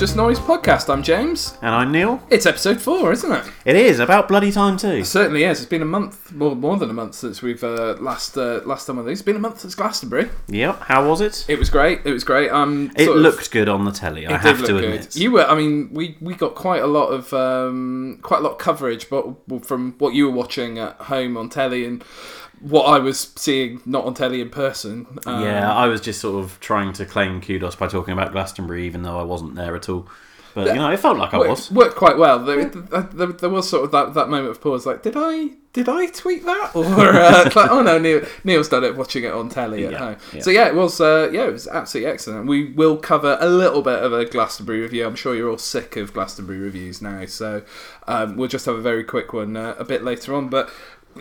Just Noise podcast. I'm James. And I'm Neil. It's episode four, isn't it? It is about bloody time too. certainly is. It's been a month, more more than a month since we've uh, last uh, last done one of these. It's been a month since Glastonbury. Yep. How was it? It was great. It was great. Um, It sort of- looked good on the telly. I it have to look admit. You were. I mean, we we got quite a lot of um, quite a lot of coverage, but from what you were watching at home on telly and what I was seeing not on telly in person. Um, yeah, I was just sort of trying to claim kudos by talking about Glastonbury, even though I wasn't there at all. But you know, it felt like I worked, was. worked quite well. There, there, there was sort of that, that moment of pause, like, did I did I tweet that? Or uh, like, oh no, Neil, Neil's done it watching it on telly at Yeah, home. yeah. So yeah, it was uh, yeah, it was absolutely excellent. We will cover a little bit of a Glastonbury review. I'm sure you're all sick of Glastonbury reviews now, so um, we'll just have a very quick one uh, a bit later on. But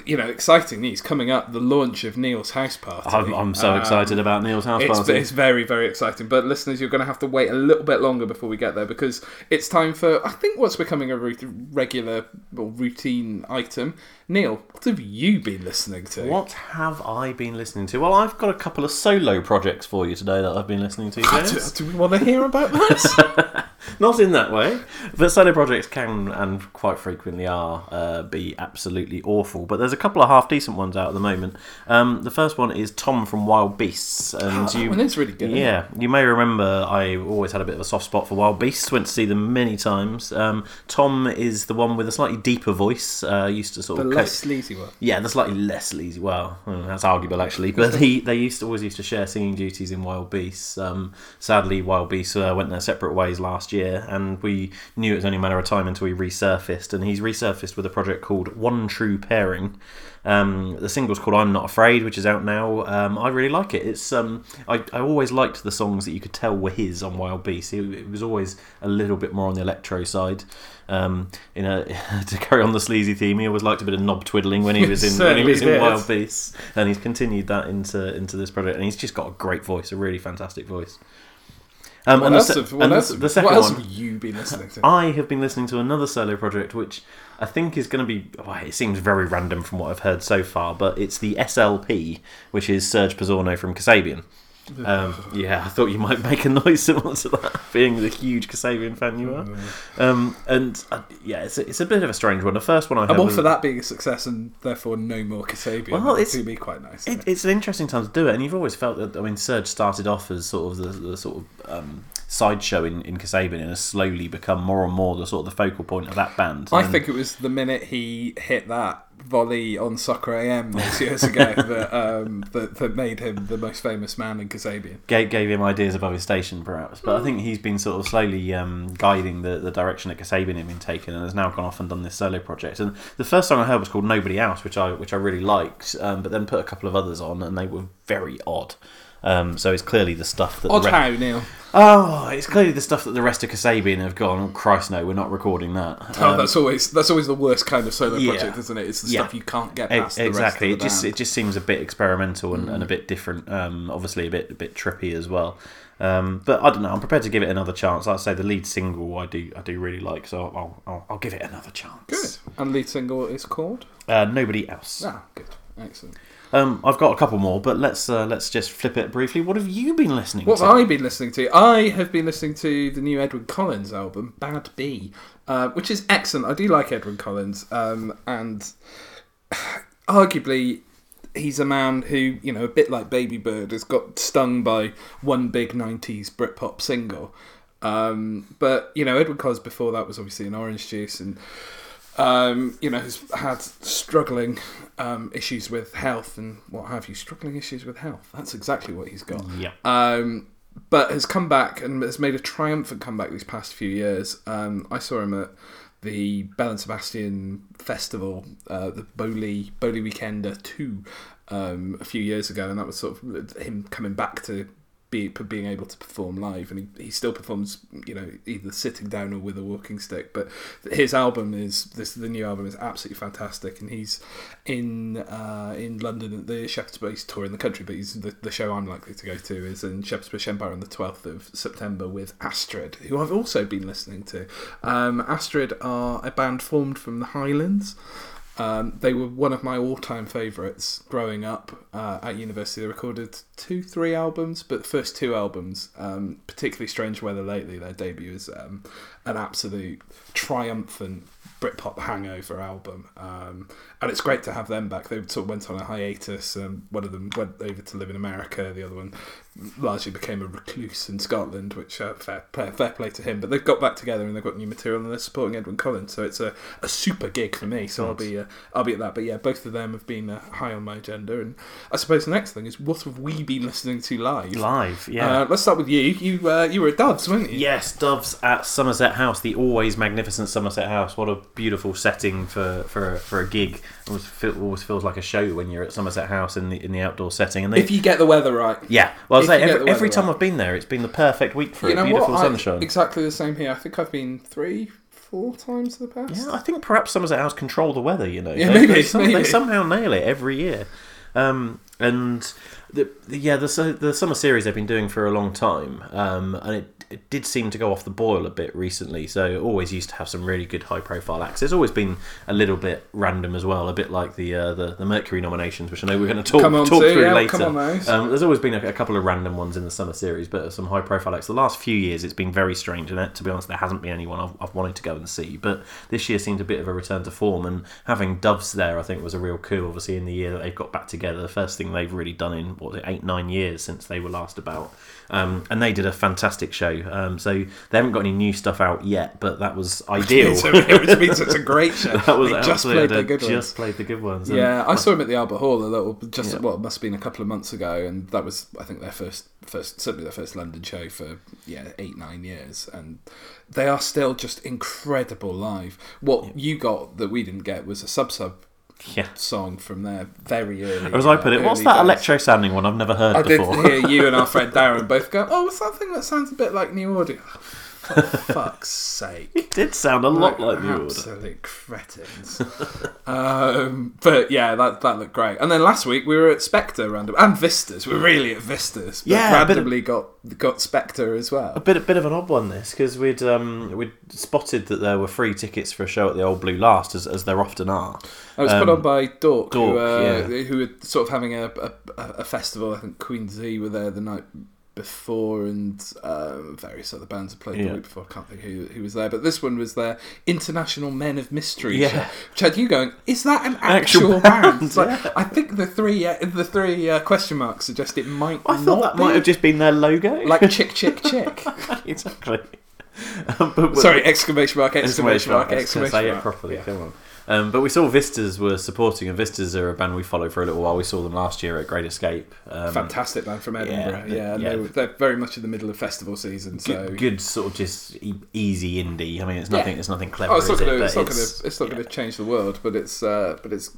you know, exciting news coming up: the launch of Neil's house party. I'm, I'm so Um, excited about Neil's house it's, party. it's very, very exciting. But listeners, you're going to have to wait a little bit longer before we get there because it's time for, I think, what's becoming a regular or routine item. Neil, what have you been listening to? What have I been listening to? Well, I've got a couple of solo projects for you today that I've been listening to. Do, James. do we want to hear about that? Not in that way, but solo projects can and quite frequently are uh, be absolutely awful. But there's a couple of half decent ones out at the moment. Um, the first one is Tom from Wild Beasts, and Oh, that you, one is really good. Yeah, you may remember I always had a bit of a soft spot for Wild Beasts. Went to see them many times. Um, Tom is the one with a slightly deeper voice. Uh, used to sort the of less sleazy yeah, the slightly less sleazy. Well, mm, that's arguable actually, but he they used to always used to share singing duties in Wild Beasts. Um, sadly, Wild Beasts uh, went their separate ways last year, and we knew it was only a matter of time until he resurfaced. And he's resurfaced with a project called One True Pairing. Um, the single's called "I'm Not Afraid," which is out now. Um, I really like it. It's um, I, I always liked the songs that you could tell were his on Wild Beast. It, it was always a little bit more on the electro side. Um, in a, to carry on the sleazy theme, he always liked a bit of knob twiddling when he was in when he was in. Wild Beast, and he's continued that into into this project. And he's just got a great voice, a really fantastic voice. Um, What and the else, se- have, what and else, the second what else one, have you been listening to? I have been listening to another solo project, which I think is going to be. It seems very random from what I've heard so far, but it's the SLP, which is Serge Pizzorno from Kasabian. Um, yeah, I thought you might make a noise similar to that, being the huge Kasabian fan you are. Um, and uh, yeah, it's a, it's a bit of a strange one. The first one I heard I'm all was- for that being a success and therefore no more Kasabian. Well, it's- would be quite nice. It, it's an interesting time to do it, and you've always felt that. I mean, Serge started off as sort of the, the sort of um, sideshow in, in Kasabian, and has slowly become more and more the sort of the focal point of that band. I And- think it was the minute he hit that volley on Soccer AM those years ago that, um, that that made him the most famous man in Kasabian. gave, gave him ideas above his station, perhaps. But I think he's been sort of slowly um, guiding the, the direction that Kasabian had been taken, and has now gone off and done this solo project. And the first song I heard was called Nobody Else, which I which I really liked, um, but then put a couple of others on, and they were very odd. Um, so it's clearly the stuff that Odd the re- Neil? oh, it's clearly the stuff that the rest of Kasabian have gone. Oh Christ, no, we're not recording that. Oh, Um, that's always that's always the worst kind of solo Yeah. project, isn't it? It's the Yeah. stuff you can't get past. the exactly. It just band. it just seems a bit experimental and, and a bit different. Um, obviously a bit a bit trippy as well. Um, but I don't know. I'm prepared to give it another chance. Like I say, the lead single I do I do really like, so I'll I'll, I'll give it another chance. good. And lead single is called. Uh, nobody else. Ah, good, excellent. Um, I've got a couple more, but let's uh, let's just flip it briefly. What have you been listening to? What to? have I been listening to? I have been listening to the new Edwyn Collins album, Badbea, uh, which is excellent. I do like Edwyn Collins, um, and arguably he's a man who, you know, a bit like Baby Bird, has got stung by one big 90s Britpop single. Um, but, you know, Edwyn Collins before that was obviously an Orange Juice and, um, you know, has had struggling um, issues with health and what have you. Struggling issues with health. That's exactly what he's got Yeah. um, but has come back and has made a triumphant comeback these past few years. Um, I saw him at the Belle and Sebastian Festival, uh, the Bowlie Bowlie Weekender two, um, a few years ago, and that was sort of him coming back to be being able to perform live, and he, he still performs, you know, either sitting down or with a walking stick. But his album is this the new album is absolutely fantastic, and he's in uh, in London at the Shepherd's Bush tour in the country. But he's the, the show I'm likely to go to is in Shepherd's Bush Empire on the 12th of September with Astrid, who I've also been listening to. Um, Astrid are a band formed from the Highlands. Um, they were one of my all-time favourites growing up uh, at university. They recorded two, three albums, but the first two albums, um, particularly "Strange Weather Lately," their debut is um, an absolute triumphant Britpop hangover album, um, and it's great to have them back. They sort of went on a hiatus. Um, one of them went over to live in America. The other one largely became a recluse in Scotland, which uh, fair, play, fair play to him. But they've got back together and they've got new material and they're supporting Edwyn Collins. So it's a, a super gig for me. So I'll be uh, I'll be at that. But yeah, both of them have been uh, high on my agenda. And I suppose the next thing is what have we been listening to live? Live, yeah. Uh, let's start with you. You uh, you were at Doves, weren't you? Yes, Doves at Somerset House, the always magnificent Somerset House. What a beautiful setting for, for, for a gig. Always, feel, always feels like a show when you're at Somerset House in the in the outdoor setting. And they, If you get the weather right. yeah, well, I say every, every time right. I've been there, it's been the perfect week for you it. Beautiful what? I- sunshine. exactly the same here. I think I've been three, four times in the past. Yeah, I think perhaps Somerset House control the weather. You know, Yeah, they, maybe, they, maybe. they somehow nail it every year. Um, and the, yeah, the the summer series they've been doing for a long time, um, and it, it did seem to go off the boil a bit recently. So it always used to have some really good high profile acts. It's always been a little bit random as well, a bit like the uh, the, the Mercury nominations, which I know we're going to talk talk to, through yeah, later. come on those. Um, there's always been a, a couple of random ones in the summer series, but some high profile acts. The last few years, it's been very strange, and to be honest, there hasn't been anyone I've, I've wanted to go and see. But this year seemed a bit of a return to form, and having Doves there, I think, was a real coup. Obviously, in the year that they've got back together, the first thing they've really done in what it, eight nine years since they were last about, um, and they did a fantastic show. Um, so they haven't got any new stuff out yet, but that was ideal. So it means it's a great show. that was They just played the good just ones. played the good ones. Yeah, I saw him at the Albert Hall a little, just Yeah. well, must have been a couple of months ago, and that was, I think, their first, first, certainly their first London show for yeah eight nine years, and they are still just incredible live. What you got that we didn't get was a sub sub yeah. song from there very early. As I put it, what's that electro sounding one I've never heard before? I did hear you and our friend Darren both go, "Oh, something that sounds a bit like New Order?" For fuck's sake. it did sound a lot like the order. absolute cretins. um, but yeah, that that looked great. And then last week we were at Spector random and Vistas. We're really at Vistas. But Yeah, bit of- randomly got got Spector as well. A bit, a bit of an odd one this because we'd um, we'd spotted that there were free tickets for a show at the Old Blue Last, as, as there often are. It was put Um, on by Dork, who, uh, yeah. who were sort of having a, a, a festival. I think Queen Zee were there the night before, and um, various other bands have played Yeah. the week before. I can't think who, who was there, but this one was their International Men of Mystery Yeah. Which had you going, is that an Actual actual, band? band, Like, I think the three uh, the three uh, question marks suggest it might. I thought that be. might have just been their logo. like chick chick chick. exactly. Um, but, Sorry, exclamation mark, exclamation mark, I was gonna exclamation say mark. it properly. Yeah. Come on. Um, but we saw Vistas were supporting, and Vistas are a band we followed for a little while. We saw them last year at Great Escape. Um, Fantastic band from Edinburgh. yeah, Yeah, and yeah. They were, they're very much in the middle of festival season. So Good, good sort of just e- easy indie. I mean, it's nothing. Yeah. It's nothing clever. Oh, it's not gonna, it? it's not gonna, it's not gonna change the world, but it's, uh, but it's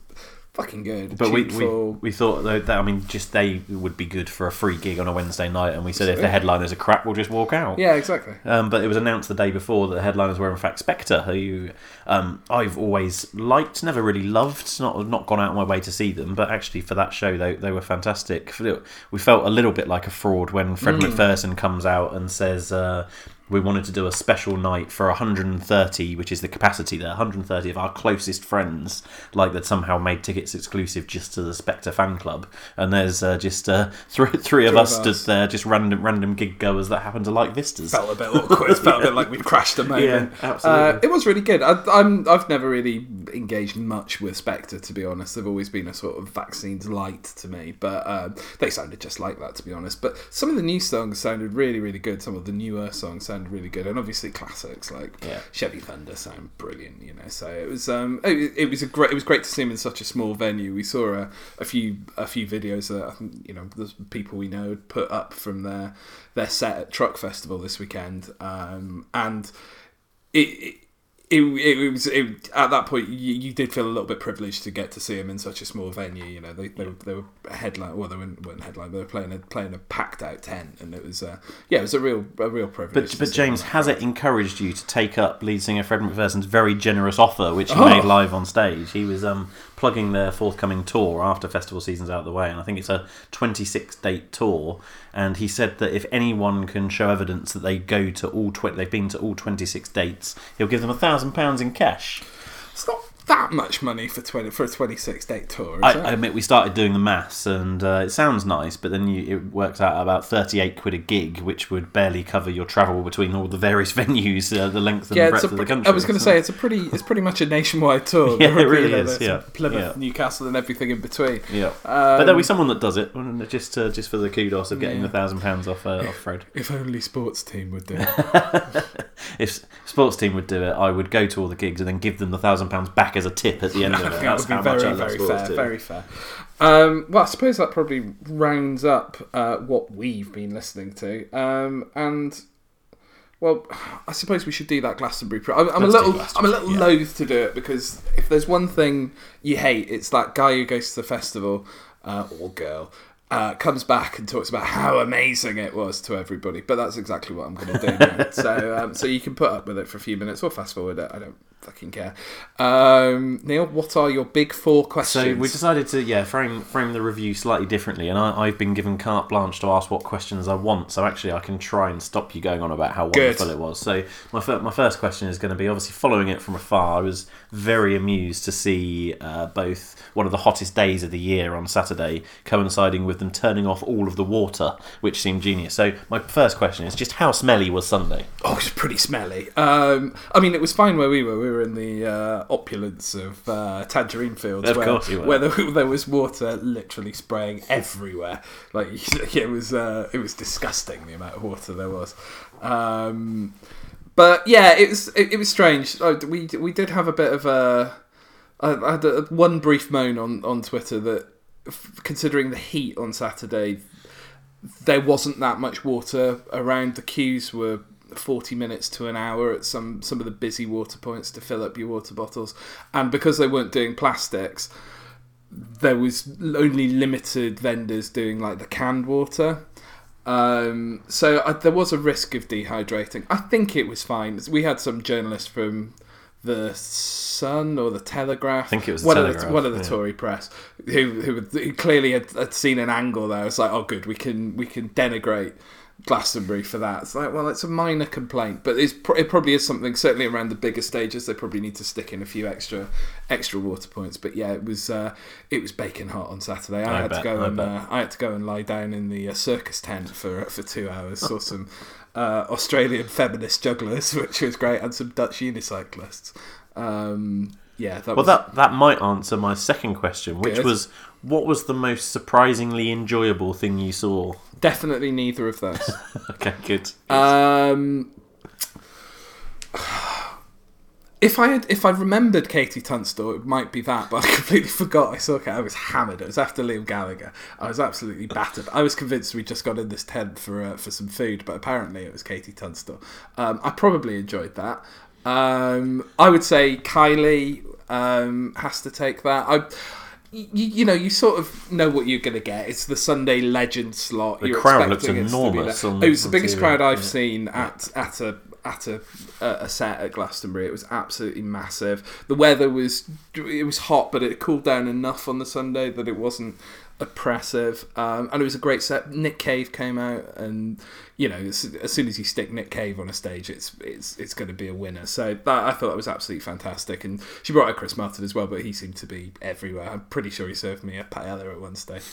fucking good. But we, we, we thought though that I mean just they would be good for a free gig on a Wednesday night, and we said if the headliners are crap, we'll just walk out. yeah, exactly. Um, but it was announced the day before that the headliners were in fact Spector, who um, I've always liked, never really loved, not not gone out of my way to see them, but actually for that show they, they were fantastic. We felt a little bit like a fraud when Fred Mm. Macpherson comes out and says. Uh, we wanted to do a special night for 130, which is the capacity there, 130 of our closest friends, like that somehow made tickets exclusive just to the Spector fan club. And there's uh, just uh, three, three of us stood us. there, just random random gig goers that happen to like Vistas. Felt a bit awkward. felt a bit like we'd crashed a moment. Yeah, absolutely. Uh, it was really good. I, I'm I've never really engaged much with Spector to be honest. They've always been a sort of vaccines light to me, but um, they sounded just like that to be honest. But some of the new songs sounded really really good. Some of the newer songs sounded really good, and obviously classics like Yeah. Chevy Thunder sound brilliant. You know, so it was um it, it was a great it was great to see him in such a small venue. We saw a, a few a few videos that I think you know the people we know had put up from their their set at Truck Festival this weekend, um, and it. it it, it was it, at that point you, you did feel a little bit privileged to get to see him in such a small venue. You know they they, were, they were headline well they weren't, weren't headline they were playing a playing a packed out tent and it was uh, yeah it was a real a real privilege. But but James, has it encouraged you to take up lead singer Fred Macpherson's very generous offer, which he Oh. made live on stage? He was um, plugging their forthcoming tour after festival season's out of the way, and I think it's a 26 date tour. And he said that if anyone can show evidence that they go to all tw- they've been to all 26 dates, he'll give them a thousand pounds in cash. It's not that much money for twenty for a twenty six date tour. Is I, it? I admit we started doing the maths, and uh, it sounds nice, but then you, it works out about thirty-eight quid a gig, which would barely cover your travel between all the various venues, uh, the length and yeah, breadth a, of the country. I was going to say it's a pretty, it's pretty much a nationwide tour. Yeah, it really is, yeah, Plymouth, yeah. Newcastle, and everything in between. Yeah, Um, but there'll be someone that does it, just uh, just for the kudos of getting the thousand pounds off uh, off Fred. If only sports team would do it. If sports team would do it, I would go to all the gigs and then give them the thousand pounds back as a tip at the end of it. That's that how would be much I very, love very sports fair. team. Very fair. Um, well, I suppose that probably rounds up uh, what we've been listening to. Um, and well, I suppose we should do that Glastonbury. Pro- I'm, I'm a Let's do little, I'm a Glastonbury, little yeah. loath to do it because if there's one thing you hate, it's that guy who goes to the festival uh, or girl. Uh, comes back and talks about how amazing it was to everybody, but that's exactly what I'm going to do. now. so, um, so you can put up with it for a few minutes or fast forward it. I don't fucking care. Um, Neil, what are your big four questions? So we decided to yeah frame frame the review slightly differently, and I, I've been given carte blanche to ask what questions I want. So actually, I can try and stop you going on about how Good. wonderful it was. So my fir- my first question is going to be obviously following it from afar. I was very amused to see uh, both one of the hottest days of the year on Saturday coinciding with them turning off all of the water, which seemed genius. So my first question is just how smelly was Sunday? Oh, it was pretty smelly. Um, I mean, it was fine where we were. We were in the uh, opulence of uh, tangerine fields, Of where, were. where there, there was water literally spraying everywhere. Like it was, uh, it was disgusting the amount of water there was. Um, but yeah, it was it, it was strange. We we did have a bit of a. I had a, one brief moan on on Twitter that, f- considering the heat on Saturday, there wasn't that much water around. The queues were forty minutes to an hour at some some of the busy water points to fill up your water bottles, and because they weren't doing plastics, there was only limited vendors doing like the canned water. Um, so I, there was a risk of dehydrating. I think it was fine. We had some journalists from the Sun or the Telegraph. I think it was the one of the one of the yeah. Tory press who, who who clearly had, had seen an angle there. It's like, oh, good, we can we can denigrate Glastonbury for that. It's like, well, it's a minor complaint, but it's pro- it probably is something. Certainly around the bigger stages, they probably need to stick in a few extra extra water points. But yeah, it was uh, it was baking hot on Saturday. I, I had bet, to go I and uh, I had to go and lie down in the uh, circus tent for for two hours. Saw some uh, Australian feminist jugglers, which was great, and some Dutch unicyclists. Um, yeah, that Well, was that that might answer my second question, which Good. was what was the most surprisingly enjoyable thing you saw? definitely neither of those. Okay, good. Um, if I had, if I remembered KT Tunstall, it might be that, but I completely forgot. I saw Kate. I was hammered. It was after Liam Gallagher. I was absolutely battered. I was convinced we just got in this tent for uh, for some food, but apparently it was KT Tunstall. Um, I probably enjoyed that. Um, I would say Kylie um, has to take that. I. You, you know, you sort of know what you're going to get. It's the Sunday legend slot. The you're crowd looks enormous on- it was the biggest TV, crowd I've yeah. seen at at a at a a set at Glastonbury. It was absolutely massive. The weather was it was hot, but it cooled down enough on the Sunday that it wasn't oppressive. Um, and it was a great set. Nick Cave came out, and you know, as, as soon as you stick Nick Cave on a stage, it's it's it's going to be a winner. So that I thought that was absolutely fantastic. And she brought out Chris Martin as well, but he seemed to be everywhere. I'm pretty sure he served me a paella at one stage.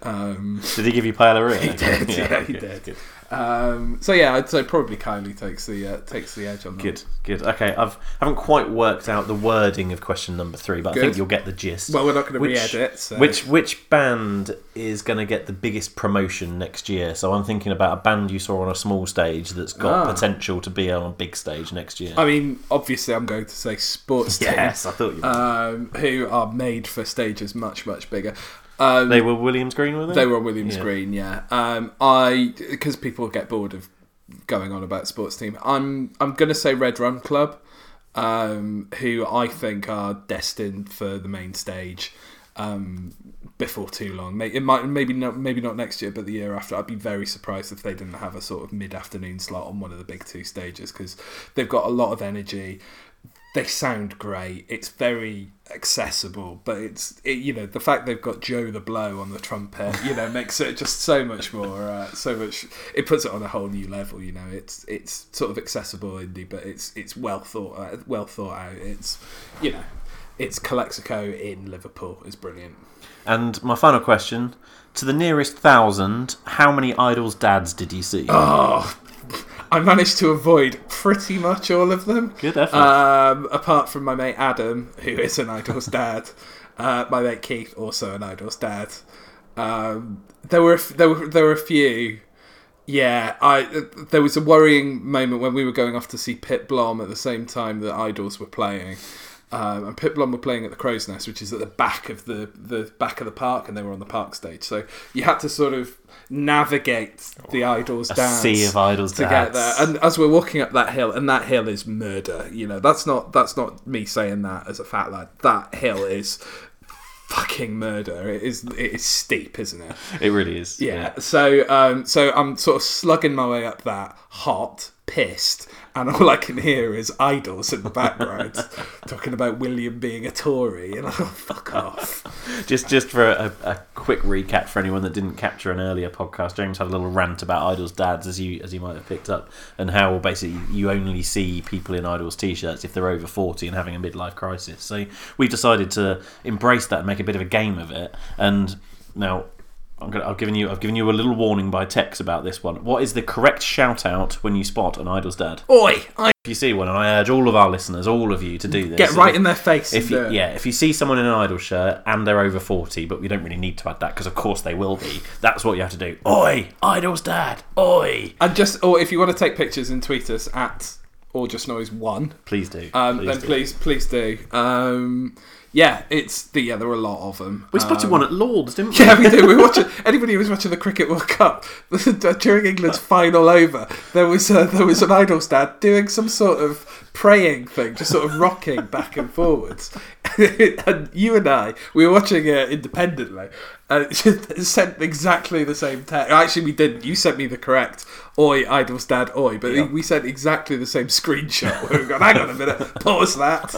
Um, Did he give you paella? he did, yeah, he good, did. Good. Um, so yeah, I'd say probably Kylie takes the uh, takes the edge on that. Good, good. Okay, I've haven't quite worked out the wording of question number three, but I Good. think you'll get the gist. Well, we're not going to Which- re-edit. So. Which which band is going to get the biggest promotion next year? So I'm thinking about a band you saw on a small stage that's got Ah. potential to be on a big stage next year. I mean, obviously, I'm going to say sports team, yes, I thought you. um, who are made for stages much much bigger. Um, they were Williams Green, were they? They were on Williams Yeah. Green, yeah. Um, I because people get bored of going on about sports team. I'm I'm going to say Red Rum Club, um, who I think are destined for the main stage um, before too long. It might maybe not maybe not next year, but the year after. I'd be very surprised if they didn't have a sort of mid afternoon slot on one of the big two stages because they've got a lot of energy they sound great. It's very accessible, but it's it, you know the fact they've got Joe the Blow on the trumpet, you know, makes it just so much more, uh, so much. It puts it on a whole new level. You know, it's it's sort of accessible indie, but it's it's well thought out, well thought out. It's you know. it's Calexico in Liverpool is brilliant. And my final question: to the nearest thousand, how many Idles' dads did you see? Oh, I managed to avoid pretty much all of them. Good effort. Um, apart from my mate Adam, who is an Idles dad. Uh, my mate Keith, also an Idles dad. Um, there were there were there were a few. Yeah, I there was a worrying moment when we were going off to see Pip Blom at the same time that Idles were playing. Um, and Pip Blom were playing at the Crow's Nest, which is at the back of the, the back of the park, and they were on the park stage. So you had to sort of navigate the Idles a dance sea of Idles' to dads. get there. And as we're walking up that hill, and that hill is murder. You know, that's not that's not me saying that as a fat lad. That hill is fucking murder. It is it is steep, isn't it? It really is. Yeah. So um so I'm sort of slugging my way up that, hot, pissed, and all I can hear is Idles in the background talking about William being a Tory, and I go, fuck off. Just just for a, a quick recap for anyone that didn't capture an earlier podcast, James had a little rant about Idles' dads, as you as you might have picked up, and how basically you only see people in Idles' t-shirts if they're over forty and having a midlife crisis. So we decided to embrace that and make a bit of a game of it. And now I'm gonna, I've given you I've given you a little warning by text about this one. What is the correct shout out when you spot an Idles dad? Oi, I If you see one, and I urge all of our listeners, all of you, to do this. get right in their face. If you, yeah, if you see someone in an idol shirt and they're over forty, but we don't really need to add that because of course they will be. That's what you have to do. Oi, Idles dad. Oi. And just, or if you want to take pictures and tweet us at or just noise one, Please do. um, please then do. please, please do. Um, yeah, it's the yeah. There were a lot of them. We spotted Um, one at Lords, didn't we? Yeah, we did. We watched. Anybody who was watching the Cricket World Cup during England's final over, there was uh, there was an idol dad doing some sort of praying thing, just sort of rocking back and forwards. and you and I, we were watching it independently. and it sent exactly the same text. Actually, we didn't. You sent me the correct "Oi, Idles dad, oi," but Yeah. we sent exactly the same screenshot. Where we got, hang on a minute, pause that.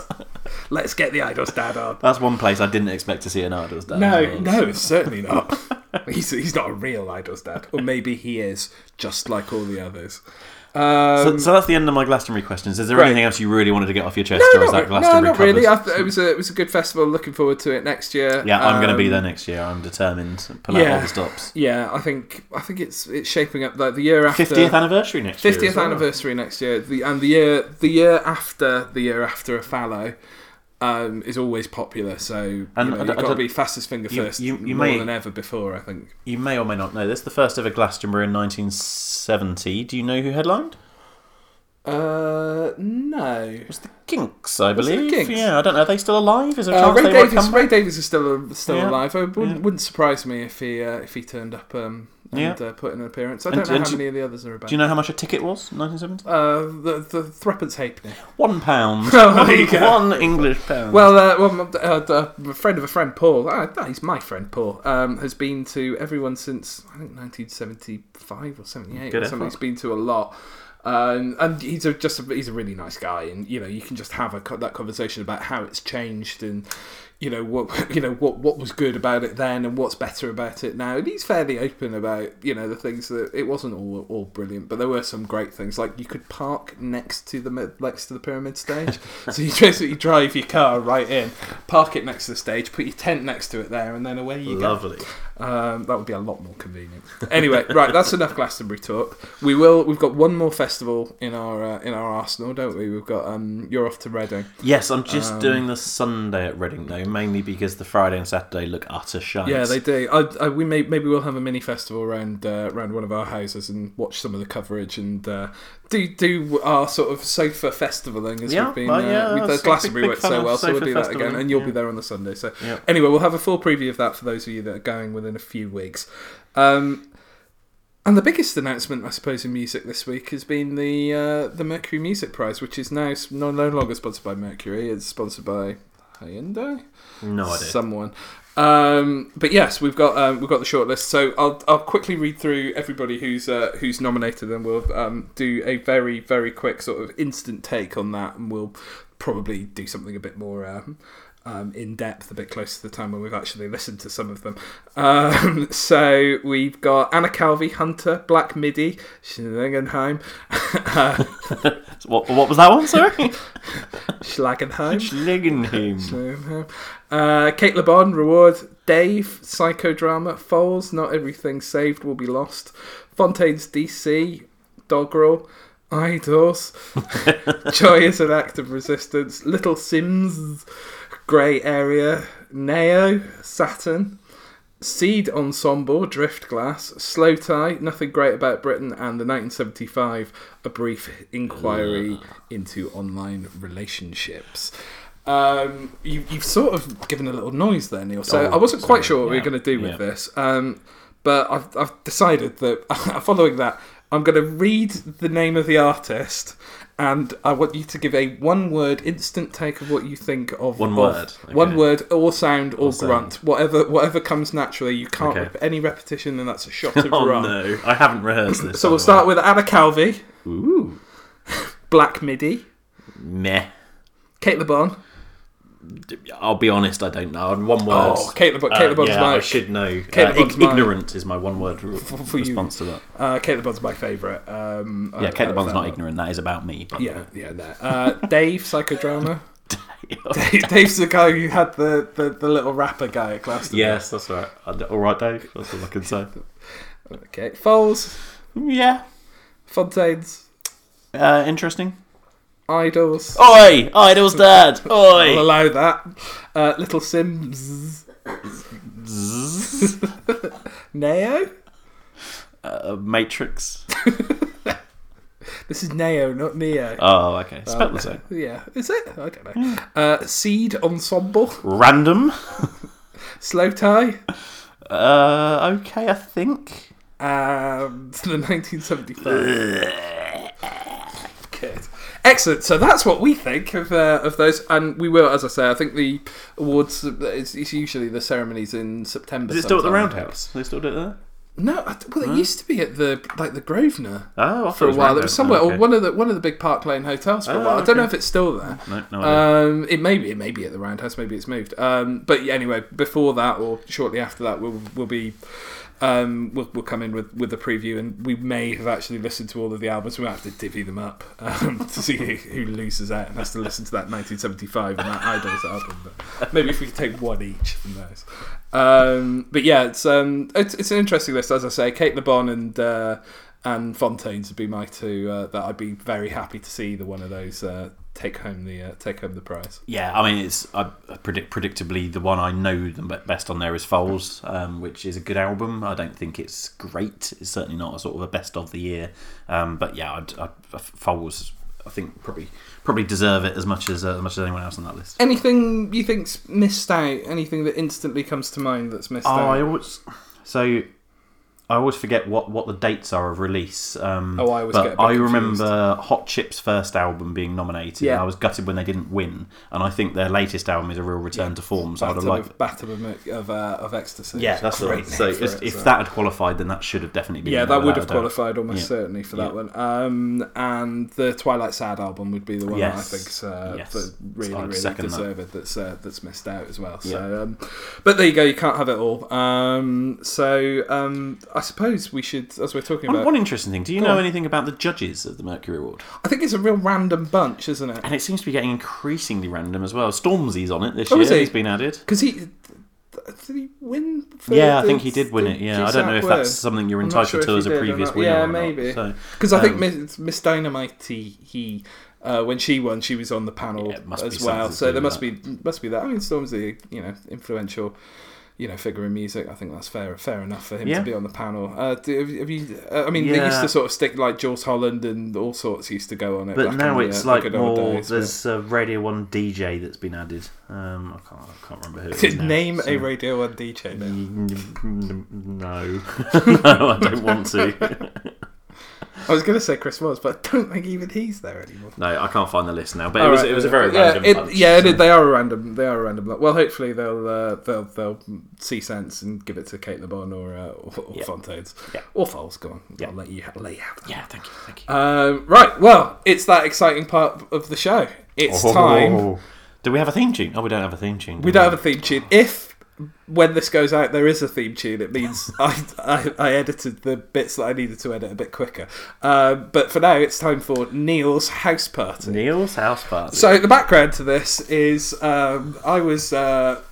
Let's get the Idles dad on. That's one place I didn't expect to see an Idles dad. No, no, certainly not. he's, he's not a real Idles dad. Or maybe he is, just like all the others. So, Um, so that's the end of my Glastonbury questions. Is there Right. anything else you really wanted to get off your chest, no, or is that not, no, not really. I th- it was a it was a good festival. Looking forward to it next year. Yeah, I'm going to be Um, there next year. I'm determined. to Pull out all yeah. the stops. Yeah, I think I think it's it's shaping up. Like the year after 50th anniversary next year. fiftieth well. anniversary next year. The and the year the year after the year after a fallow. Um, is always popular, so you And know, I you've got to be fastest finger you- first you- you more may- than ever before. I think. You may or may not know this. The first ever Glastonbury in 1970. Do you know who headlined? Uh, no. It was the Kinks, I believe. Kinks? Yeah, I don't know. Are they still alive? Is there a Uh, Ray Davies. Ray? Davies is still still Yeah. alive. It wouldn't, Yeah. wouldn't surprise me if he uh, if he turned up um, and Yeah. uh, put in an appearance. I don't know and how do- many of the others are about. Do you know how much a ticket was? 1970. Uh, the the threepence halfpenny. One pound. Oh, there you go. One English pound. Well, uh, well, my- uh, a friend of a friend, Paul. Uh, he's my friend, Paul. Um, has been to everyone since I think 1975 or 78 Good or something. He's been to a lot. Um, and he's a, just a, he's a really nice guy, and you know you can just have a, that conversation about how it's changed and you know what you know what what was good about it then and what's better about it now. And he's fairly open about you know the things that it wasn't all all brilliant, but there were some great things like you could park next to the next to the pyramid stage. so you basically drive your car right in, park it next to the stage, put your tent next to it there, and then away you go. Lovely. Um, that would be a lot more convenient. Anyway, right, that's enough Glastonbury talk. We will. We've got one more festival in our uh, in our arsenal, don't we? We've got. Um, you're off to Reading. Yes, I'm just Um, doing the Sunday at Reading though, mainly because the Friday and Saturday look utter shite. Yeah, they do. I, I, we may maybe we'll have a mini festival around uh, around one of our houses and watch some of the coverage and uh, do do our sort of sofa festivaling as Yeah, we've been. well, uh, yeah, we- a Glastonbury worked so well, so we'll do that again, and you'll be there on the Sunday. So Yeah. anyway, we'll have a full preview of that for those of you that are going within a few weeks. Um, and the biggest announcement, I suppose, in music this week has been the uh, the Mercury Music Prize, which is now no, no longer sponsored by Mercury. It's sponsored by Hyundai No idea. someone. Um, but yes, we've got um, we've got the shortlist. So I'll I'll quickly read through everybody who's uh, who's nominated, and we'll um, do a very very quick sort of instant take on that, and we'll probably do something a bit more um, um, in depth a bit closer to the time when we've actually listened to some of them. Um, so we've got Anna Calvi, Hunter, Black Midi, Schlangenheim, uh, What, what was that one, sorry? Schlagenheim, Schlingenheim. Schlangenheim, uh, Cate Le Bon, Reward, Dave, Psychodrama, Foals, Not Everything Saved Will Be Lost, Fontaine's DC, Dogrel, Idles, Joy as an Act of Resistance, Little Simz, Grey Area, Neo, Saturn, Seed Ensemble, Drift Glass, Slow Tie, Nothing Great About Britain, and the 1975 A Brief Inquiry into Online Relationships. Um, you, you've sort of given a little noise there, Neil. So Oh, I wasn't quite sorry. sure what we were going to do with yeah. this, um, but I've, I've decided that following that, I'm going to read the name of the artist, and I want you to give a one-word instant take of what you think of One of- word, one word, or sound, or, Or sound. grunt, whatever whatever comes naturally. You can't Okay. any repetition, and that's a shot of Oh wrong. no, I haven't rehearsed this. So we'll start with Anna Calvi. Ooh. Black Midi, Meh. Cate Le Bon. I'll be honest, I don't know. One word. Oh, Kate. Uh, Cate Le Bon's yeah, my I should know. Kate Uh, my- ignorant is my one word re- for you. response to that. uh, Cate Le Bon's my favourite. Um, Yeah, I- Kate I Le Bon's found not ignorant. That is about me. But Yeah, yeah, no. Uh, Dave, psychodrama. Dave, Dave's the guy who had the, the, the little rapper guy at Glastonbury. yes, that's right. All right, Dave. That's all I can say. Okay. Foals, Yeah. Fontaines, Uh, interesting. Idles. Oi, Idles dad. I'll Oi. allow that. Uh, Little Simz. Neo? Uh, Matrix. This is Neo, not Neo. Oh, okay. Spelled the same. Yeah, is it? I don't know. Uh, Seed Ensemble, Random. Slowthai, Uh, okay, I think. and the 1975. Good. Excellent. So that's what we think of uh, of those, and we will, as I say, I think the awards. It's, it's usually the ceremonies in September. Is it still at the sometime. Roundhouse? They still do it there? No, I- well, it used to be at the like the Grosvenor. Oh, I thought for a while. It Roundhouse. was somewhere, Oh, or one of the one of the big Park Lane hotels for a Oh, while. I don't know okay. if it's still there. No, no idea. Um, it may be, it may be at the Roundhouse, maybe it's moved. Um, but yeah, anyway, before that or shortly after that, we'll we'll be. Um, we'll, we'll come in with, with a preview, and we may have actually listened to all of the albums. We might have to divvy them up um, to see who, loses out and has to listen to that 1975 and that Idles album. But maybe if we could take one each from those. Um, but yeah, it's, um, it's it's an interesting list, as I say. Cate Le Bon and uh, and Fontaines would be my two uh, that I'd be very happy to see either one of those uh, take home the uh, take home the prize. Yeah, I mean, it's I predict predictably the one I know the best on there is Foals, um, which is a good album. I don't think it's great. It's certainly not a sort of a best of the year. Um, but yeah, I'd, I'd, Foals, I think probably probably deserve it as much as uh, as much as anyone else on that list. Anything you think's missed out? Anything that instantly comes to mind that's missed Oh, out? I always so I always forget what, what the dates are of release. Um, Oh, I always but get a bit I remember Hot Chip's first album being nominated. Yeah. and I was gutted when they didn't win, and I think their latest album is a real return to form. So I'd have Bathtub liked. bathtub of, of, uh, of ecstasy. Yeah, that's great. So name for if, it, if so. that had qualified, then that should have definitely been. yeah, that would have qualified almost Yeah. certainly for Yeah. that one. Um, and the Twilight Sad album would be the one that I Yes. think's uh, Yes. that really, really second that. deserved that's uh, that's missed out as well. So, Yeah. um, but there you go. You can't have it all. Um, so um, I suppose we should, as we're talking One, about, one interesting thing. Do you Go know on. anything about the judges of the Mercury Award? I think it's a real random bunch, isn't it? And it seems to be getting increasingly random as well. Stormzy's on it this Oh, year. he? He's been added. Because he did he win? Yeah, I the- think he did win it. Yeah, I don't know if that's something you're entitled sure to as a previous winner. Yeah, maybe. So, Because I think Um, Miss, Miss Dynamite, he uh, when she won, she was on the panel Yeah, it must be as well. So there must be must be that. I mean, Stormzy, you know, influential, you know, figure in music. I think that's fair fair enough for him Yeah. to be on the panel. Uh, do, have, you- Uh, I mean, they used to sort of stick like Jools Holland and all sorts used to go on it. but now it's uh, the like more. days, but- there's a Radio One DJ that's been added. Um, I can't. I can't remember who. It is now, Name so- a Radio One DJ now. No, no, I don't want to. I was going to say Chris was, but I don't think even he's there anymore. No, I can't find the list now. But it was right, it was a very yeah, random it- bunch. yeah, it- so- they are a random. They are a random. lot. Well, hopefully they'll uh, they'll they'll see sense and give it to Cate Le Bon or uh, or, or Yeah. Fontaines Yeah. or Foals. Go on, Yeah. I'll let you let you have that. Yeah, thank you, thank you. Um, right. Well, it's that exciting part of the show. It's time. Oh, Do we have a theme tune? Oh, we don't have a theme tune. We don't have a theme tune. If when this goes out there is a theme tune, it means I, I, I edited the bits that I needed to edit a bit quicker. Um, but for now, it's time for Neil's house party. Neil's house party. So the background to this is um, I was uh,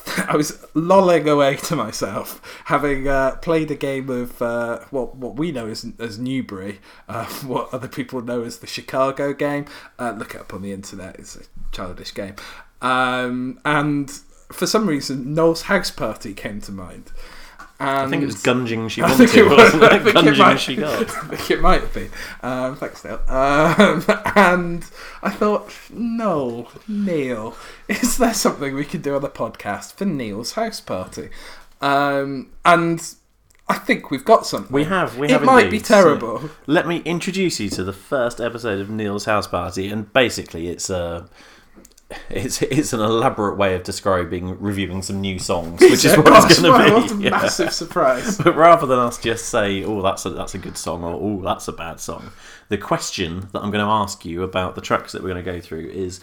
I was lolling away to myself, having uh, played a game of uh, what what we know as as Newbury, uh, what other people know as the Chicago game. Uh, look it up on the internet; it's a childish game. Um, and for some reason, Noel's house party came to mind. And I think it was gunging she I wanted, think it was. wasn't I think it might- she got. I think it might have been. Um, thanks, Neil. Um, and I thought, no, Neil, is there something we could do on the podcast for Neil's house party? Um, and I think we've got something. We have, we have. it might indeed. be terrible. Let me introduce you to the first episode of Neil's House Party, and basically, it's a. It's, it's an elaborate way of describing reviewing some new songs, which is what Gosh, it's going to what a be. Yeah. massive surprise. But rather than us just say, "Oh, that's a that's a good song," or "Oh, that's a bad song," the question that I'm going to ask you about the tracks that we're going to go through is,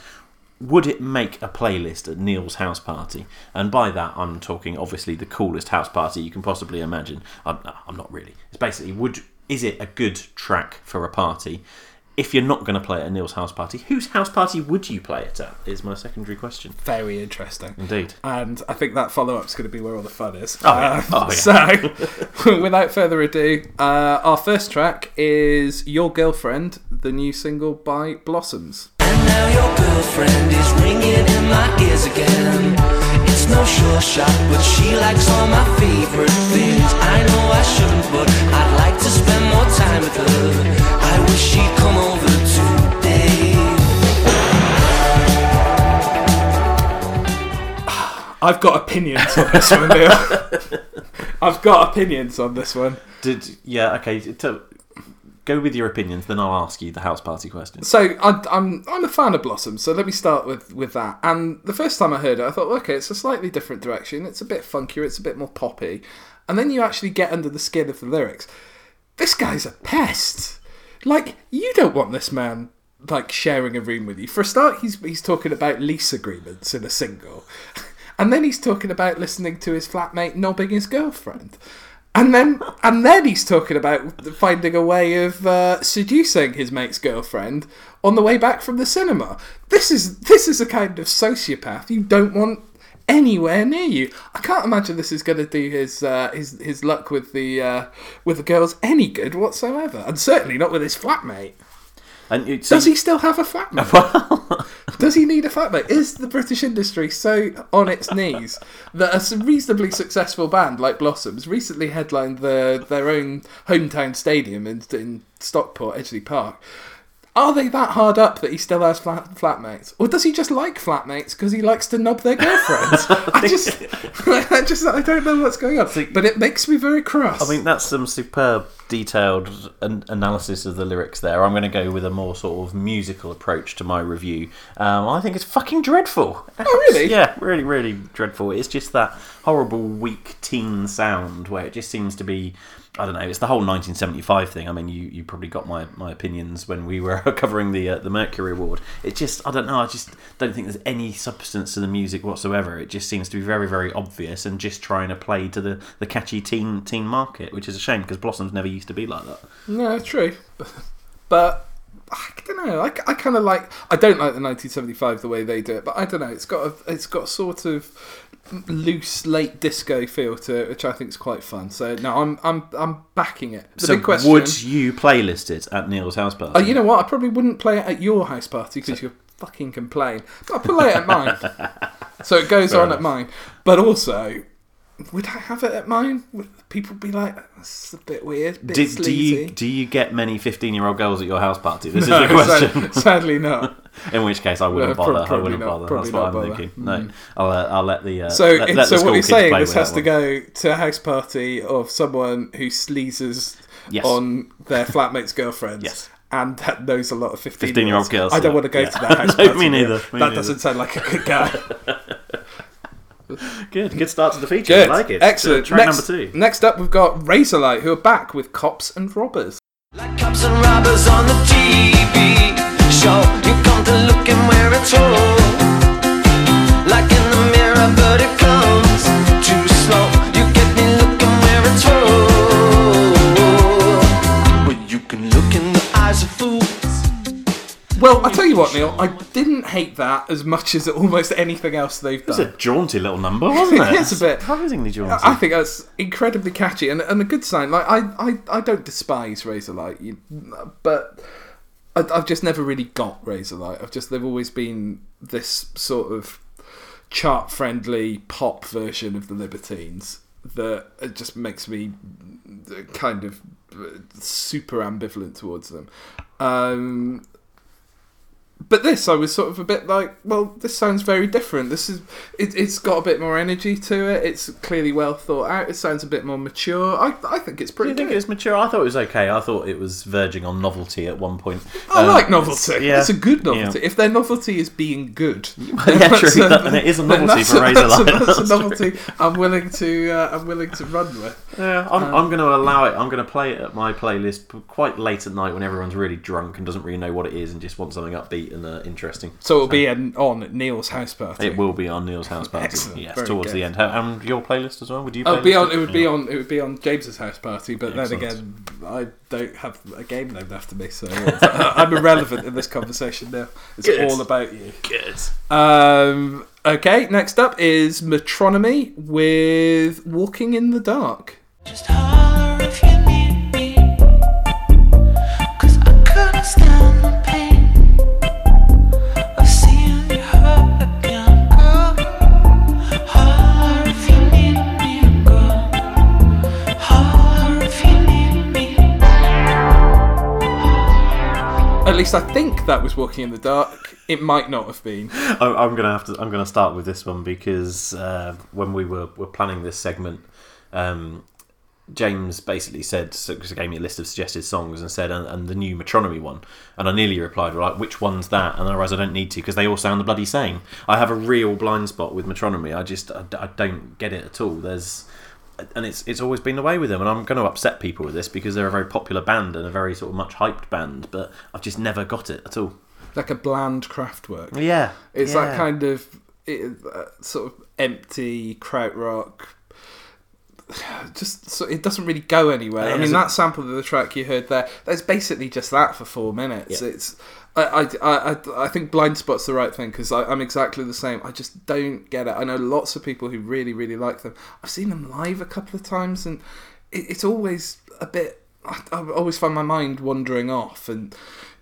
would it make a playlist at Neil's house party? And by that, I'm talking obviously the coolest house party you can possibly imagine. I'm, I'm not really. It's basically, would is it a good track for a party? If you're not going to play it at Neil's house party, whose house party would you play it at? Is my secondary question. Very interesting. Indeed. And I think that follow up's going to be where all the fun is. Oh, yeah. Um, Oh, yeah. So, without further ado, uh, our first track is Your Girlfriend, the new single by Blossoms. And now your girlfriend is ringing in my ears again. It's no sure shot, but she likes all my favorite things. I know I shouldn't, but I'd like to spend more time with her. I wish she'd come over today. I've got opinions on this one, Neil. I've got opinions on this one. Did yeah? Okay. To, go with your opinions, then I'll ask you the house party question. So I, I'm I'm a fan of Blossom, so let me start with with that. And the first time I heard it, I thought, okay, it's a slightly different direction. It's a bit funkier. It's a bit more poppy. And then you actually get under the skin of the lyrics. This guy's a pest. Like you don't want this man like sharing a room with you. For a start, he's he's talking about lease agreements in a single, and then he's talking about listening to his flatmate knobbing his girlfriend. And then, and then he's talking about finding a way of uh, seducing his mate's girlfriend on the way back from the cinema. This is this is a kind of sociopath you don't want anywhere near you. I can't imagine this is going to do his uh, his his luck with the uh, with the girls any good whatsoever, and certainly not with his flatmate. And you, so Does he still have a flatmate? Does he need a flatmate? Is the British industry so on its knees that a reasonably successful band like Blossoms recently headlined the, their own hometown stadium in, in Stockport, Edgeley Park? Are they that hard up that he still has flat, flatmates, or does he just like flatmates because he likes to nub their girlfriends? I just, I just, I don't know what's going on, but it makes me very cross. I mean, that's some superb, detailed an- analysis of the lyrics there. I'm going to go with a more sort of musical approach to my review. Um, I think it's fucking dreadful. oh really? Yeah, really, really dreadful. It's just that horrible, weak teen sound where it just seems to be. I don't know. It's the whole 1975 thing. I mean, you, you probably got my, my opinions when we were covering the uh, the Mercury Award. It just I don't know. I just don't think there's any substance to the music whatsoever. It just seems to be very very obvious and just trying to play to the, the catchy teen teen market, which is a shame because Blossoms never used to be like that. No, true. But I don't know. I, I kind of like. I don't like the 1975 the way they do it, but I don't know. It's got a it's got a sort of loose late disco feel to it, which I think is quite fun. So no, I'm I'm I'm backing it. The so big question. would you playlist it at Neil's house party? Oh, you know what? I probably wouldn't play it at your house party because you're fucking complain. But I'll play it at mine. so it goes on at mine. But also, would I have it at mine? Would people be like, "That's a bit weird"? Bit do, do you do you get many 15 year old girls at your house party? This No, is the question. sad- sadly not. In which case, I wouldn't No, bother. I wouldn't not, bother. That's what I'm bother. Mm. thinking. No, I'll uh, I'll let the uh, So, let, let so school what you're saying? This has to one. go to a house party of someone who sleazes Yes. on their flatmate's girlfriends. Yes. And that knows a lot of 15 15-year-old girls, I don't yeah. want to go Yeah. to that house No, party. me neither, me that neither. doesn't sound like a good guy. good, good start to the feature. Good. I like it. Excellent. Uh, track next, number two. Next up, we've got Razorlight, who are back with Cops and Robbers. Like cops and robbers on the TV show, you come to look and. Like in the mirror, but it comes too slow. You get me looking where it's. Well, you can look in the eyes of. Well, I tell you what, Neil, I didn't hate that as much as almost anything else they've It was done. a jaunty little number, wasn't it? It's a bit- surprisingly jaunty. I think that's incredibly catchy and, and a good sign. Like I, I, I don't despise Razorlight, you, but I, I've just never really got Razorlight. I've just they've always been this sort of chart-friendly pop version of the Libertines that it just makes me kind of super ambivalent towards them. Um, but this, I was sort of a bit like, well, this sounds very different. This is, it, it's got a bit more energy to it. It's clearly well thought out. It sounds a bit more mature. I, I think it's Do pretty you think good. it was mature? I thought it was okay. I thought it was verging on novelty at one point. I Um, like novelty. it's- yeah. It's a good Yeah. novelty. If their novelty is being good, yeah, true. a- that- and it is a novelty that's for a- Razorlight. That's a, that's a That's true. novelty. I'm willing to. Uh, I'm willing to run with. Yeah, I'm, I'm going to allow it. I'm going to play it at my playlist quite late at night when everyone's really drunk and doesn't really know what it is and just wants something upbeat and uh, interesting. So it'll be an, on Neil's house party. It will be on Neil's house party. Excellent, Yes, very towards good. the end. How- And your playlist as well? Would you? Oh, be on. It would be on. It would be on James's house party. But then again, I don't have a game named after me, so I'm irrelevant in this conversation now. It's Good. all about you. Good. Um, okay, next up is Metronomy with Walking in the Dark. Just least I think that was Walking in the Dark. It might not have been. I- I'm gonna have to. I'm gonna start with this one because uh, when we were, were planning this segment, um, James basically said, so, gave me a list of suggested songs and said, and, and the new Metronomy one, and I nearly replied, right, which one's that? And I realised I don't need to because they all sound the bloody same. I have a real blind spot with Metronomy. I just, I, I don't get it at all. There's, and it's it's always been the way with them, and I'm going to upset people with this because they're a very popular band and a very sort of much hyped band, but I've just never got it at all. Like a bland Kraftwerk. Yeah, It's yeah. that kind of it, uh, sort of empty krautrock. Just so it doesn't really go anywhere. I mean, that sample of the track you heard there, that's basically just that for four minutes. Yeah. It's I, I, I, I- think blind spot's the right thing because I'm exactly the same. I just don't get it. I know lots of people who really, really like them. I've seen them live a couple of times, and it, it's always a bit. I, I always find my mind wandering off, and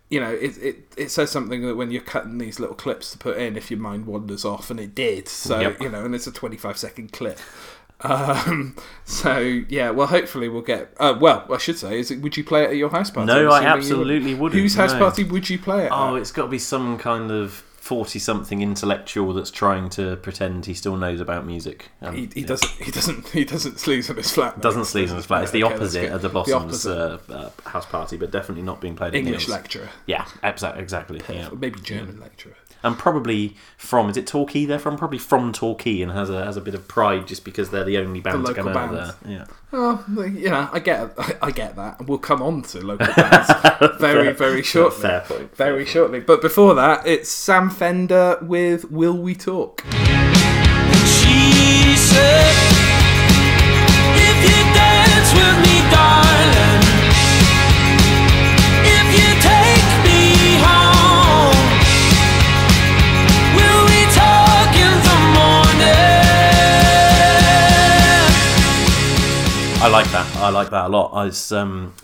you know, it, it it says something that when you're cutting these little clips to put in, if your mind wanders off, and it did. So Yep. you know, and it's a 25 second clip. Um, so yeah, well, hopefully we'll get. Uh, well, I should say, is it? Would you play it at your house party? No, I absolutely wouldn't, Whose house no. party would you play it? Oh, at? it's got to be some kind of forty-something intellectual that's trying to pretend he still knows about music. Um, he, he yeah. doesn't. He doesn't. He doesn't sleaze on his flat. doesn't sleaze on his flat. It's the Okay, opposite of the The Blossoms opposite. uh, uh, house party, but definitely not being played English lecturer, Yeah, exa- exactly. Yeah. maybe German lecturer. And probably from is it Torquay? They're from probably from Torquay and has a has a bit of pride just because they're the only band The to come local out band. there. Yeah. Oh, well, you know, I get, I, I get that, and we'll come on to local bands very, very shortly. Fair point. Very shortly. But before that, it's Sam Fender with "Will We Talk." Like that. I like that a lot. I was, um,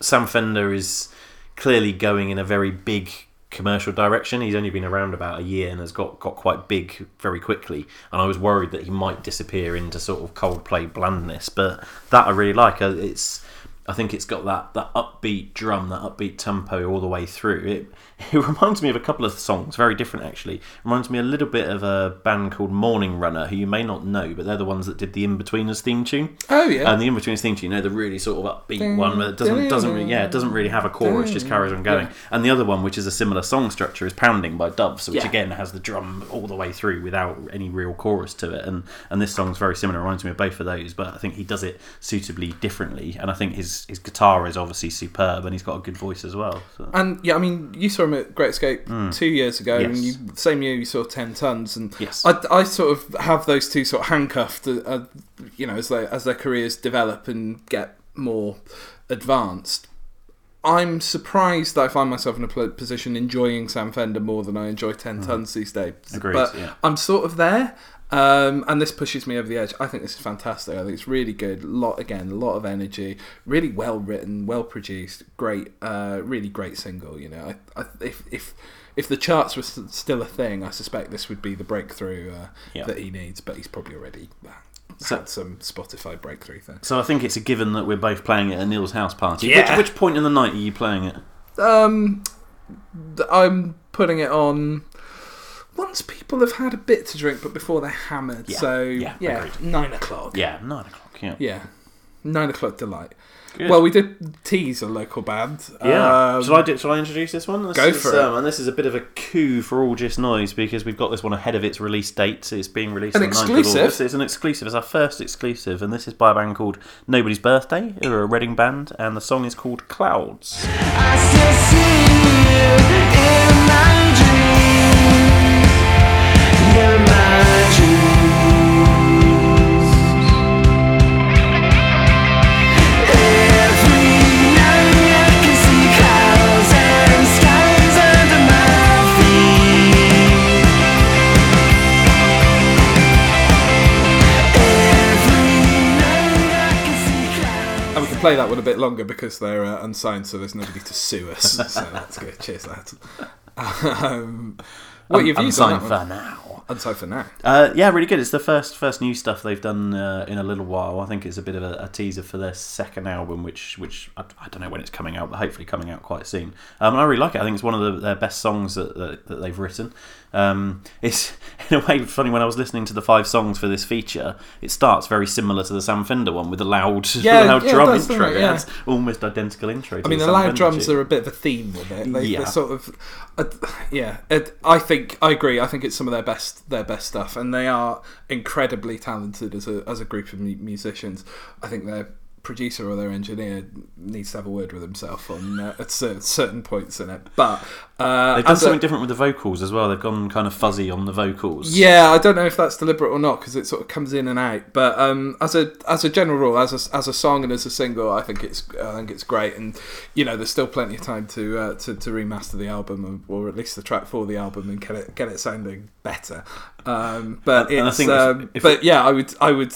Sam Fender is clearly going in a very big commercial direction. He's only been around about a year and has got, got quite big very quickly. And I was worried that he might disappear into sort of Coldplay blandness, but that I really like. Uh, It's I think it's got that, that upbeat drum, that upbeat tempo all the way through. It it reminds me of a couple of songs, very different actually. It reminds me a little bit of a band called Morning Runner, who you may not know, but they're the ones that did the Inbetweeners theme tune. Oh yeah, And the Inbetweeners theme tune, you know, the really sort of upbeat one that doesn't doesn't really, yeah, it doesn't really have a chorus, just carries on going. And the other one, which is a similar song structure, is Pounding by Doves, which Yeah. again has the drum all the way through without any real chorus to it. And and this song's very similar, reminds me of both of those, but I think he does it suitably differently. And I think his his guitar is obviously superb, and he's got a good voice as well. So. and yeah, I mean, you saw him at Great Escape two years ago, and Hmm. You, same year you saw Ten Tonnes, and Yes. I, I sort of have those two sort of handcuffed, uh, uh, you know, as they as their careers develop and get more advanced. I'm surprised that I find myself in a position enjoying Sam Fender more than I enjoy Ten Tonnes these days. Mm. Agreed, But yeah. I'm sort of there. Um, and this pushes me over the edge. I think this is fantastic. I think it's really good. Lot again, a lot of energy. Really well written, well produced. Great, uh, really great single. You know, I, I, if if if the charts were still a thing, I suspect this would be the breakthrough uh, Yeah. that he needs. But he's probably already uh, So- had some Spotify breakthrough thing. So I think it's a given that we're both playing it at Neil's house party. Yeah. Which, which point in the night are you playing it? Um, I'm putting it on once people have had a bit to drink, but before they're hammered. Yeah, So yeah, yeah, nine o'clock. Yeah, nine o'clock. Yeah. Yeah, nine o'clock delight. Good. Well, we did tease a local band. Yeah. Um, shall I do, shall I introduce this one? This Go is, for it. Um, and this is a bit of a coup for all just noise because we've got this one ahead of its release date. It's being released An on the 9th of exclusive? August. It's an exclusive. It's our first exclusive, and this is by a band called Nobody's Birthday, who are a Reading band, and the song is called Clouds. Play that one a bit longer because they're uh, unsigned, so there's nobody to sue us. so that's good. Cheers, lads. Um, what are your views on that one? for now. Unsigned for now. Uh, yeah, really good. It's the first first new stuff they've done uh, in a little while. I think it's a bit of a, a teaser for their second album, which which I, I don't know when it's coming out, but hopefully coming out quite soon. Um, and I really like it. I think it's one of the, their best songs that, that, that they've written. Um, it's in a way funny when I was listening to the five songs for this feature. It starts very similar to the Sam Fender one with a loud, Yeah, loud yeah, drum does, intro. it? Yeah. It's almost identical intro. To I mean, the the loud Fender drums tune. are a bit of a theme with it. They, Yeah. Sort of, uh, yeah. It, I think I agree. I think it's some of their best, their best stuff, and they are incredibly talented as a as a group of musicians. I think their producer or their engineer needs to have a word with himself on uh, at certain points in it. But uh, They've done as a- something different with the vocals as well. They've gone kind of fuzzy on the vocals. yeah, I don't know if that's deliberate or not because it sort of comes in and out. But um, as a as a general rule, as a, as a song and as a single, I think it's I think it's great. And you know, there's still plenty of time to uh, to, to remaster the album or, or at least the track for the album and get it get it sounding better. Um, but And- and I it's um, if- but yeah, I would I would.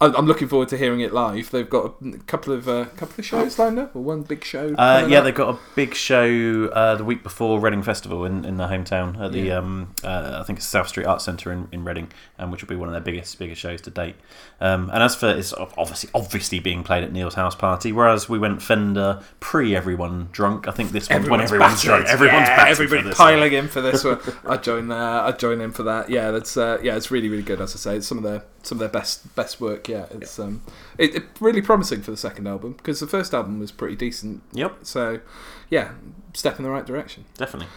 I'm I'm looking forward to hearing it live. They've got a couple of uh, couple of shows lined up, or one big show. Uh, yeah, up. they've got a big show uh, the week before Reading Festival in, in their hometown at the Yeah. um, uh, I think it's South Street Arts Centre in, in Reading, um, which will be one of their biggest biggest shows to date. Um, and as for it's obviously obviously being played at Neil's house party, whereas we went Fender pre everyone drunk. I think this one's when everyone's battered. drunk. Everyone's yeah, everybody piling in for this one. I join. Uh, I join in for that. Yeah, that's uh, yeah, it's really really good. As I say, it's some of their some of their best best work. Yeah, it's um, it, it really promising for the second album because the first album was pretty decent. Yep, So, yeah, step in the right direction. definitely.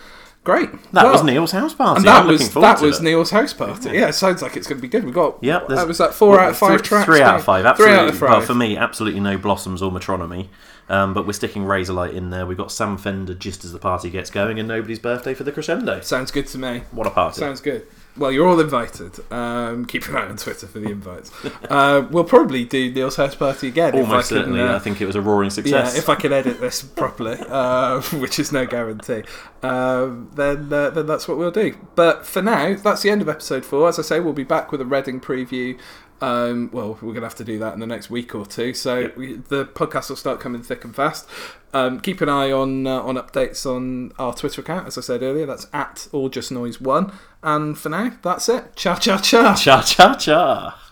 Great. That Well, was Neil's house party. And that I'm was looking forward that was it. Neil's house party. Yeah, it sounds like it's going to be good. We got Yep, that was that four out of five Three- tracks. Three out of five, Absolutely. Three out of five. Well, for me, absolutely no blossoms or metronomy. Um, but we're sticking Razorlight in there. We've got Sam Fender just as the party gets going, and nobody's birthday for the crescendo. Sounds good to me. What a party! Sounds good. Well, you're all invited. Um, keep an eye on Twitter for the invites. uh, we'll probably do Neil's house party again. if Almost I can, certainly, uh, I think it was a roaring yeah, success. if I can edit this properly, uh, which is no guarantee, um, then uh, then that's what we'll do. But for now, that's the end of episode four. As I say, we'll be back with a Reading preview. Um, well, we're gonna have to do that in the next week or two. So we, the podcast will start coming thick and fast. Um, keep an eye on uh, on updates on our Twitter account. As I said earlier, that's at All Just Noise One. And for now, that's it. Cha cha cha. cha cha cha.